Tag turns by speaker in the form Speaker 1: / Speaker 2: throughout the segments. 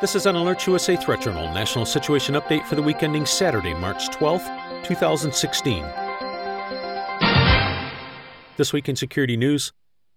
Speaker 1: This is an Alerts USA Threat Journal National Situation Update for the week ending Saturday, March 12th, 2016. This week in security news,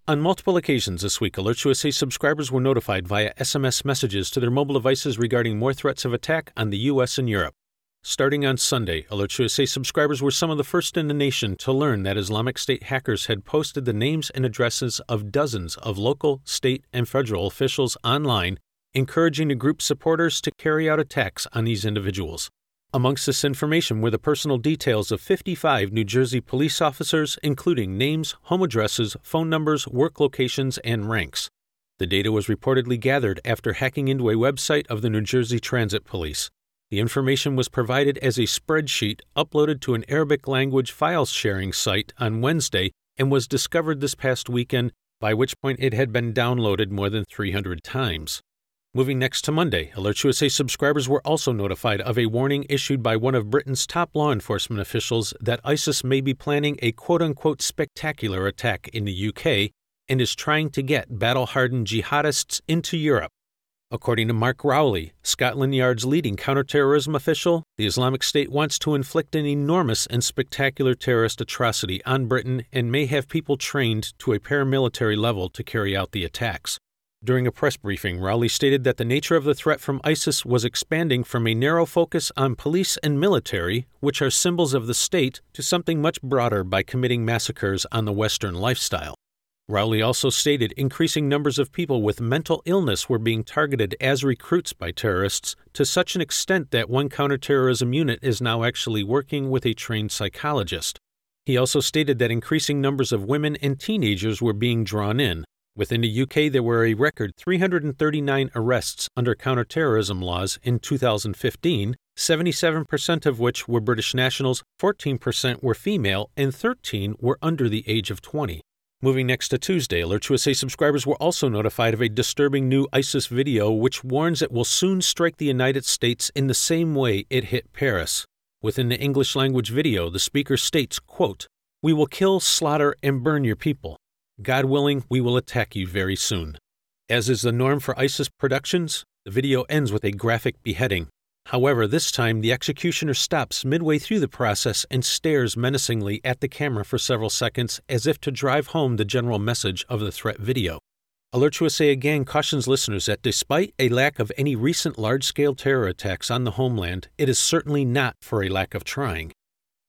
Speaker 1: on multiple occasions this week, Alerts USA subscribers were notified via SMS messages to their mobile devices regarding more threats of attack on the U.S. and Europe. Starting on Sunday, Alerts USA subscribers were some of the first in the nation to learn that Islamic State hackers had posted the names and addresses of dozens of local, state, and federal officials online, encouraging the group's supporters to carry out attacks on these individuals. Amongst this information were the personal details of 55 New Jersey police officers, including names, home addresses, phone numbers, work locations, and ranks. The data was reportedly gathered after hacking into a website of the New Jersey Transit Police. The information was provided as a spreadsheet uploaded to an Arabic language file sharing site on Wednesday and was discovered this past weekend, by which point it had been downloaded more than 300 times. Moving next to Monday, Alerts USA subscribers were also notified of a warning issued by one of Britain's top law enforcement officials that ISIS may be planning a quote unquote spectacular attack in the UK and is trying to get battle hardened jihadists into Europe. According to Mark Rowley, Scotland Yard's leading counterterrorism official, the Islamic State wants to inflict an enormous and spectacular terrorist atrocity on Britain and may have people trained to a paramilitary level to carry out the attacks. During a press briefing, Rowley stated that the nature of the threat from ISIS was expanding from a narrow focus on police and military, which are symbols of the state, to something much broader by committing massacres on the Western lifestyle. Rowley also stated increasing numbers of people with mental illness were being targeted as recruits by terrorists to such an extent that one counterterrorism unit is now actually working with a trained psychologist. He also stated that increasing numbers of women and teenagers were being drawn in, Within the UK, there were a record 339 arrests under counterterrorism laws in 2015, 77% of which were British nationals, 14% were female, and 13 were under the age of 20. Moving next to Tuesday, Alerts USA subscribers were also notified of a disturbing new ISIS video which warns it will soon strike the United States in the same way it hit Paris. Within the English language video, the speaker states, quote, We will kill, slaughter, and burn your people. God willing, we will attack you very soon. As is the norm for ISIS productions, the video ends with a graphic beheading. However, this time the executioner stops midway through the process and stares menacingly at the camera for several seconds as if to drive home the general message of the threat video. Alerts USA again cautions listeners that despite a lack of any recent large scale terror attacks on the homeland, it is certainly not for a lack of trying.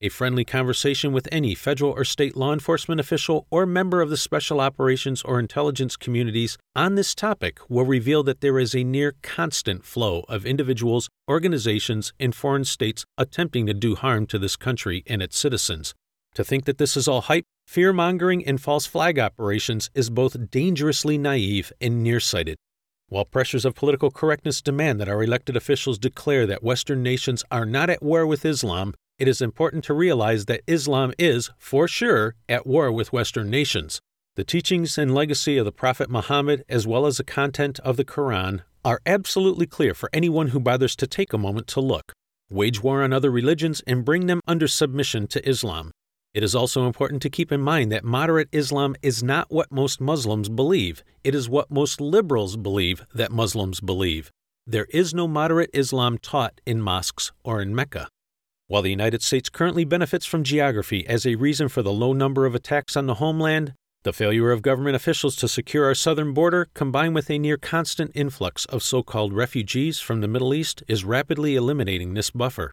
Speaker 1: A friendly conversation with any federal or state law enforcement official or member of the special operations or intelligence communities on this topic will reveal that there is a near constant flow of individuals, organizations, and foreign states attempting to do harm to this country and its citizens. To think that this is all hype, fear mongering, and false flag operations is both dangerously naive and nearsighted. While pressures of political correctness demand that our elected officials declare that Western nations are not at war with Islam, it is important to realize that Islam is, for sure, at war with Western nations. The teachings and legacy of the Prophet Muhammad, as well as the content of the Quran, are absolutely clear for anyone who bothers to take a moment to look. Wage war on other religions and bring them under submission to Islam. It is also important to keep in mind that moderate Islam is not what most Muslims believe. It is what most liberals believe that Muslims believe. There is no moderate Islam taught in mosques or in Mecca. While the United States currently benefits from geography as a reason for the low number of attacks on the homeland, the failure of government officials to secure our southern border, combined with a near constant influx of so called refugees from the Middle East, is rapidly eliminating this buffer.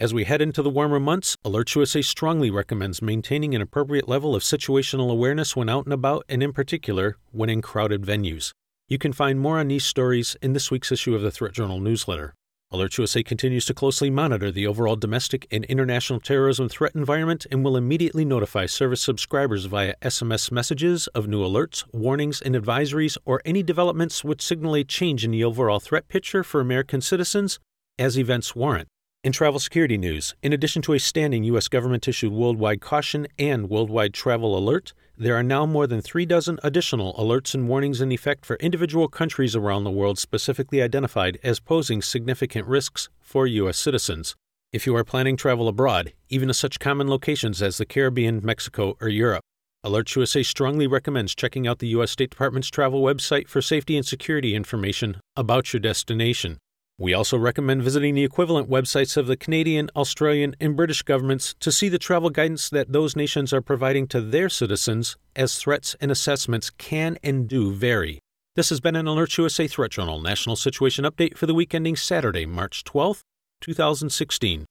Speaker 1: As we head into the warmer months, Alerts USA strongly recommends maintaining an appropriate level of situational awareness when out and about, and in particular, when in crowded venues. You can find more on these stories in this week's issue of the Threat Journal newsletter. Alerts USA continues to closely monitor the overall domestic and international terrorism threat environment and will immediately notify service subscribers via SMS messages of new alerts, warnings, and advisories or any developments which signal a change in the overall threat picture for American citizens as events warrant. In travel security news, in addition to a standing U.S. government issued worldwide caution and worldwide travel alert, there are now more than three dozen additional alerts and warnings in effect for individual countries around the world specifically identified as posing significant risks for U.S. citizens. If you are planning travel abroad, even to such common locations as the Caribbean, Mexico, or Europe, Alerts USA strongly recommends checking out the U.S. State Department's travel website for safety and security information about your destination. We also recommend visiting the equivalent websites of the Canadian, Australian, and British governments to see the travel guidance that those nations are providing to their citizens, as threats and assessments can and do vary. This has been an Alerts USA Threat Journal National Situation Update for the week ending Saturday, March 12, 2016.